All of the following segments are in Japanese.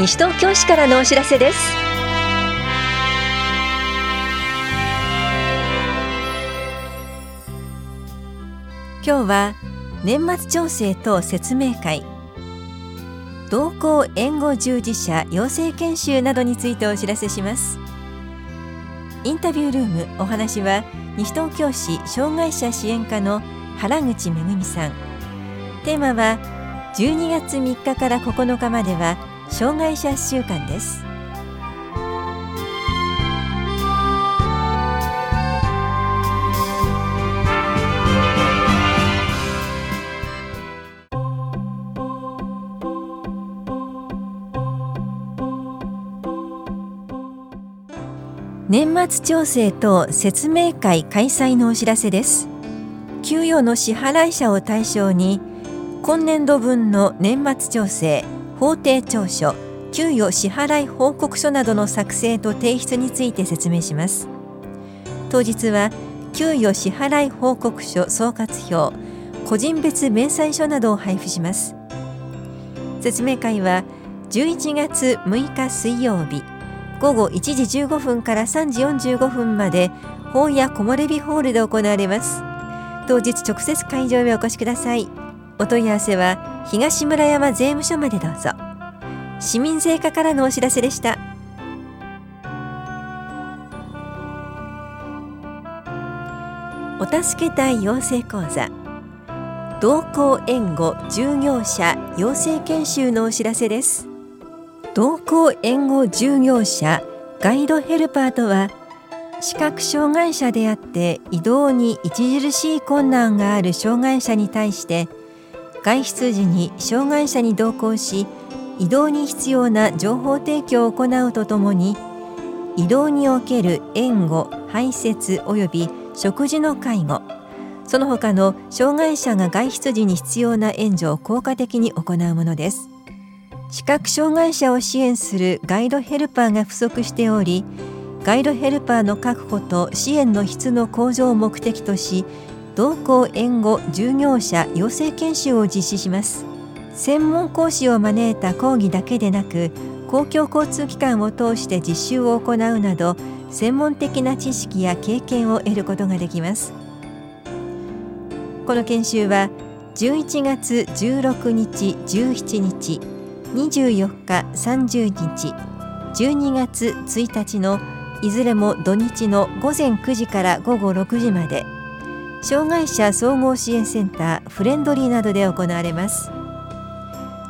西東京市からのお知らせです。今日は年末調整等説明会。同行援護従事者養成研修などについてお知らせします。インタビュールームお話は西東京市障害者支援課の原口めさん。テーマは12月3日から9日までは障害者週間です。年末調整等説明会開催のお知らせです。給与の支払い者を対象に今年度分の年末調整法定調書給与支払い報告書などの作成と提出について説明します。当日は給与支払い報告書総括表個人別明細書などを配布します。説明会は11月6日水曜日午後1時15分から3時45分まで本屋木漏れ日ホールで行われます。当日直接会場へお越しください。お問い合わせは東村山税務署までどうぞ。市民税課からのお知らせでした。お助け隊養成講座。同行援護従業者養成研修のお知らせです。同行援護従業者ガイドヘルパーとは視覚障害者であって移動に著しい困難がある障害者に対して外出時に障害者に同行し移動に必要な情報提供を行うとともに移動における援護排泄及び食事の介護その他の障害者が外出時に必要な援助を効果的に行うものです。視覚障害者を支援するガイドヘルパーが不足しておりガイドヘルパーの確保と支援の質の向上を目的とし同行援護従業者養成研修を実施します。専門講師を招いた講義だけでなく公共交通機関を通して実習を行うなど専門的な知識や経験を得ることができます。この研修は11月16日17日24日30日12月1日のいずれも土日の午前9時から午後6時まで。障害者総合支援センターフレンドリーなどで行われます。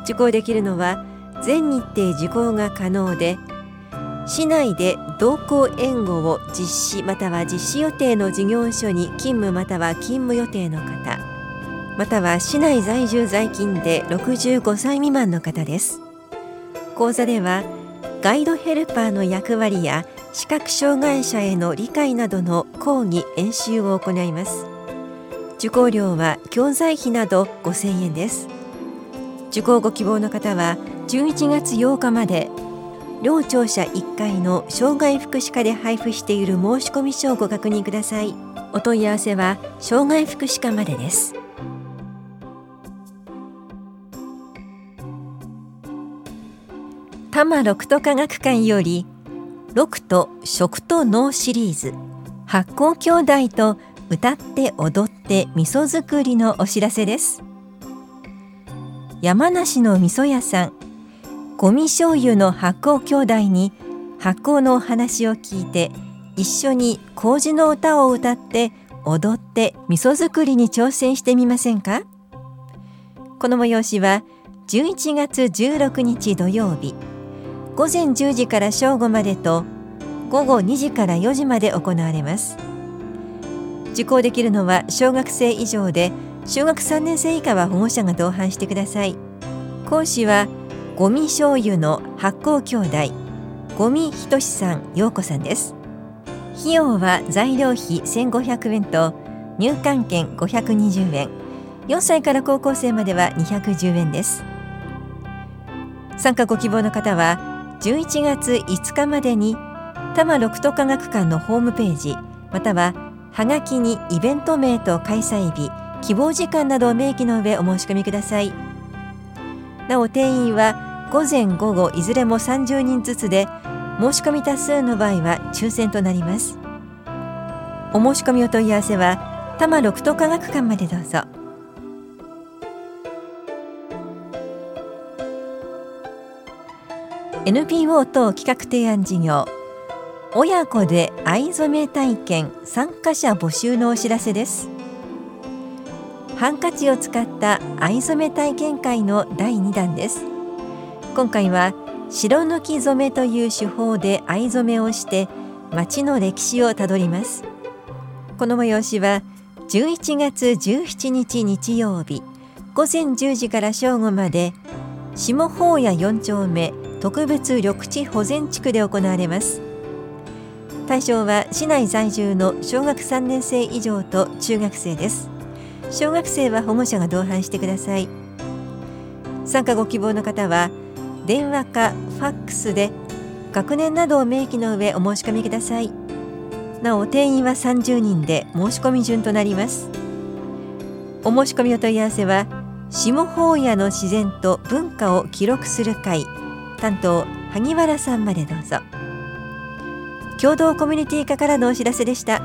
受講できるのは全日程受講が可能で市内で同行援護を実施または実施予定の事業所に勤務または勤務予定の方または市内在住在勤で65歳未満の方です。講座ではガイドヘルパーの役割や視覚障害者への理解などの講義演習を行います。受講料は教材費など5000円です。受講ご希望の方は11月8日まで両庁舎1階の障害福祉課で配布している申込書をご確認ください。お問い合わせは障害福祉課までです。多摩六都科学館より六都食と脳シリーズ発酵兄弟と歌って踊って味噌作りのお知らせです。山梨の味噌屋さんゴミ醤油の発酵兄弟に発酵のお話を聞いて一緒に麹の歌を歌って踊って味噌作りに挑戦してみませんか？この催しは11月16日土曜日午前10時から正午までと午後2時から4時まで行われます。受講できるのは小学生以上で小学3年生以下は保護者が同伴してください。講師はゴミ醤油の発酵兄弟ゴミひとしさん陽子さんです。費用は材料費1500円と入館券520円。4歳から高校生までは210円です。参加ご希望の方は11月5日までに多摩六都科学館のホームページまたははがきにイベント名と開催日希望時間などを明記の上お申し込みください。なお定員は午前午後いずれも30人ずつで申し込み多数の場合は抽選となります。お申し込みお問い合わせは多摩六都科学館までどうぞ。NPO 等企画提案事業親子で藍染め体験参加者募集のお知らせです。ハンカチを使った藍染め体験会の第2弾です。今回は白抜き染めという手法で藍染めをして町の歴史をたどります。この催しは11月17日日曜日午前10時から正午まで下法屋4丁目特別緑地保全地区で行われます。対象は市内在住の小学3年生以上と中学生です。小学生は保護者が同伴してください。参加ご希望の方は電話かファックスで学年などを明記の上お申し込みください。なお定員は30人で申し込み順となります。お申し込みお問い合わせは下法屋の自然と文化を記録する会担当萩原さんまでどうぞ。共同コミュニティ課からのお知らせでした。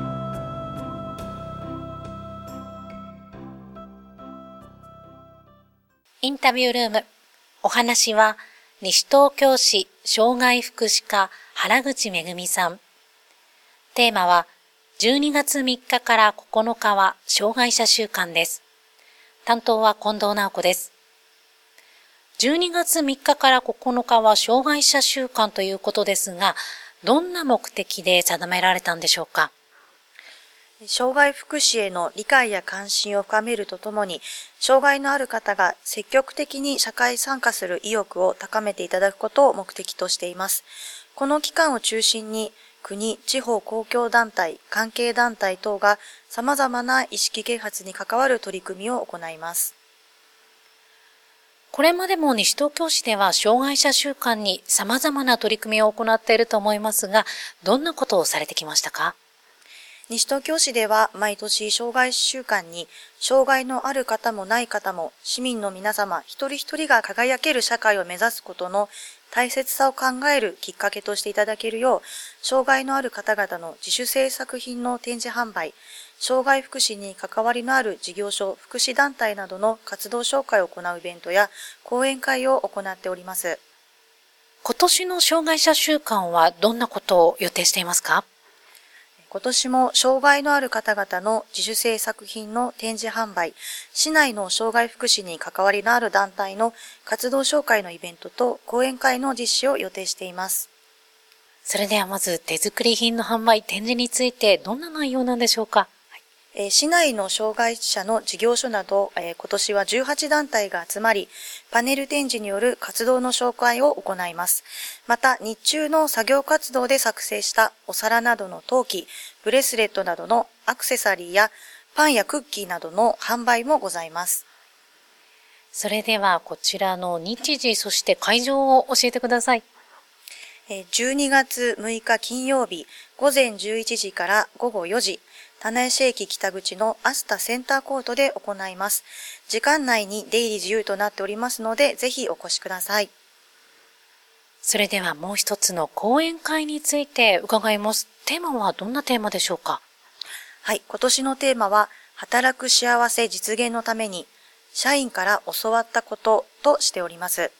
インタビュールーム。お話は西東京市障害福祉課原口めぐみさん。テーマは12月3日から9日は障害者週間です。担当は近藤直子です。12月3日から9日は障害者週間ということですが、どんな目的で定められたんでしょうか？障害福祉への理解や関心を深めるとともに、障害のある方が積極的に社会参加する意欲を高めていただくことを目的としています。この期間を中心に、国、地方公共団体、関係団体等が様々な意識啓発に関わる取り組みを行います。これまでも西東京市では障害者週間に様々な取り組みを行っていると思いますが、どんなことをされてきましたか？西東京市では毎年障害週間に障害のある方もない方も市民の皆様一人一人が輝ける社会を目指すことの大切さを考えるきっかけとしていただけるよう障害のある方々の自主制作品の展示販売障害福祉に関わりのある事業所、福祉団体などの活動紹介を行うイベントや講演会を行っております。今年の障害者週間はどんなことを予定していますか？今年も障害のある方々の自主制作品の展示販売、市内の障害福祉に関わりのある団体の活動紹介のイベントと講演会の実施を予定しています。それではまず手作り品の販売、展示についてどんな内容なんでしょうか？え市内の障害者の事業所など、え今年は18団体が集まり、パネル展示による活動の紹介を行います。また、日中の作業活動で作成したお皿などの陶器、ブレスレットなどのアクセサリーやパンやクッキーなどの販売もございます。それでは、こちらの日時、そして会場を教えてください。12月6日金曜日午前11時から午後4時、棚橋駅北口のアスタセンターコートで行います。時間内に出入り自由となっておりますので、ぜひお越しください。それではもう一つの講演会について伺います。テーマはどんなテーマでしょうか？はい、今年のテーマは、働く幸せ実現のために、社員から教わったこととしております。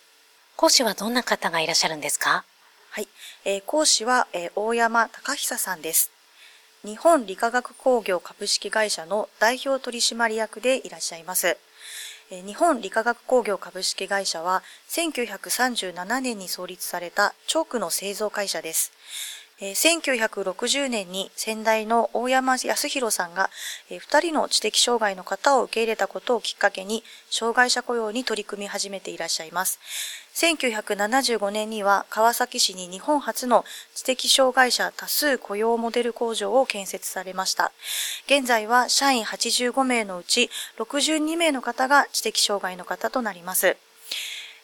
講師はどんな方がいらっしゃるんですか？はい、えー、講師は、えー、大山隆久さんです。日本理化学工業株式会社の代表取締役でいらっしゃいます。日本理化学工業株式会社は1937年に創立されたチョークの製造会社です。1960年に先代の大山康弘さんが、2人の知的障害の方を受け入れたことをきっかけに、障害者雇用に取り組み始めていらっしゃいます。1975年には川崎市に日本初の知的障害者多数雇用モデル工場を建設されました。現在は社員85名のうち62名の方が知的障害の方となります。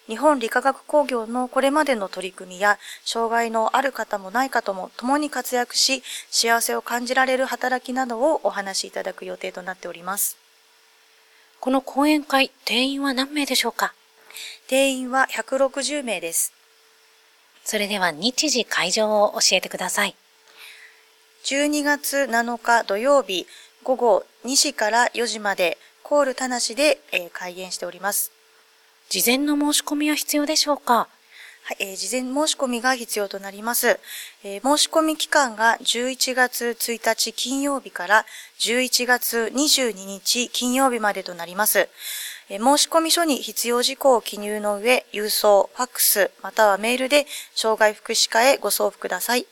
日本理化学工業のこれまでの取り組みや、障害のある方もない方も共に活躍し、幸せを感じられる働きなどをお話しいただく予定となっております。この講演会、定員は何名でしょうか？定員は160名です。それでは日時会場を教えてください。12月7日土曜日午後2時から4時までコール田無で、えー開演しております。事前の申し込みは必要でしょうか？はい、えー事前申し込みが必要となります。えー申し込み期間が11月1日金曜日から11月22日金曜日までとなります。申し込み書に必要事項を記入の上、郵送、ファックス、またはメールで障害福祉課へご送付ください。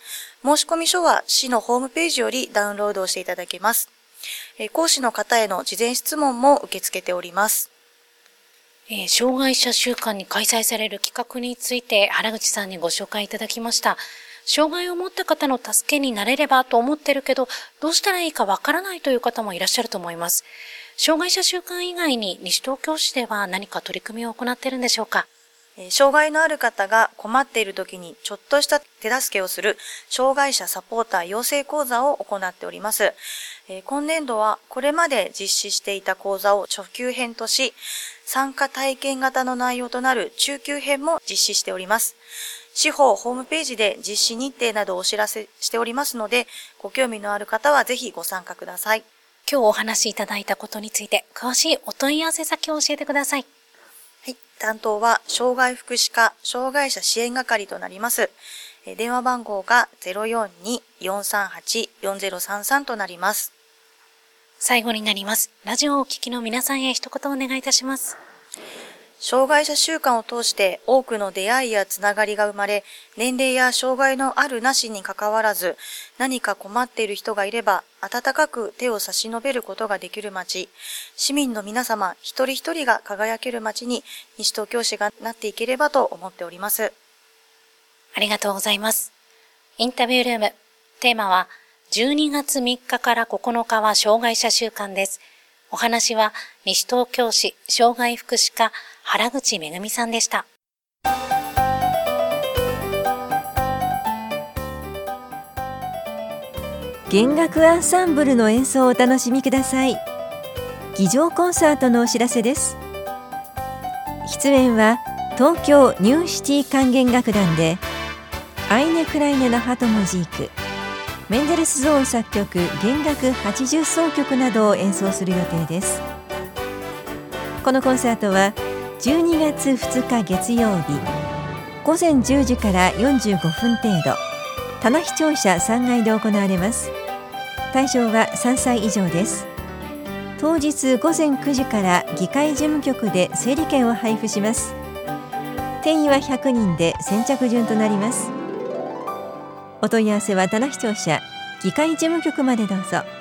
申し込み書は市のホームページよりダウンロードをしていただけます。講師の方への事前質問も受け付けております。えー障害者週間に開催される企画について原口さんにご紹介いただきました。障害を持った方の助けになれればと思ってるけど、どうしたらいいかわからないという方もいらっしゃると思います。障害者週間以外に西東京市では何か取り組みを行っているんでしょうか？障害のある方が困っている時にちょっとした手助けをする障害者サポーター養成講座を行っております。今年度はこれまで実施していた講座を初級編とし、参加体験型の内容となる中級編も実施しております。司法ホームページで実施日程などをお知らせしておりますので、ご興味のある方はぜひご参加ください。今日お話しいただいたことについて詳しいお問い合わせ先を教えてください。はい。担当は、障害福祉課障害者支援係となります。えー電話番号が042-438-4033となります。最後になります。ラジオをお聞きの皆さんへ一言お願いいたします。障害者週間を通して多くの出会いやつながりが生まれ、年齢や障害のあるなしに関わらず、何か困っている人がいれば、温かく手を差し伸べることができる街、市民の皆様一人一人が輝ける街に西東京市がなっていければと思っております。ありがとうございます。インタビュールーム。テーマは、12月3日から9日は障害者週間です。お話は、西東京市障害福祉課原口めぐみさんでした。弦楽アンサンブルの演奏をお楽しみください。議場コンサートのお知らせです。出演は東京ニューシティ管弦楽団でアイネ・クライネ・ナハトムジークメンデルスゾーン作曲弦楽八重奏曲などを演奏する予定です。このコンサートは12月2日月曜日。午前10時から45分程度。棚視聴者3階で行われます。対象は3歳以上です。当日午前9時から議会事務局で整理券を配布します。定員は100人で先着順となります。お問い合わせは棚視聴者議会事務局までどうぞ。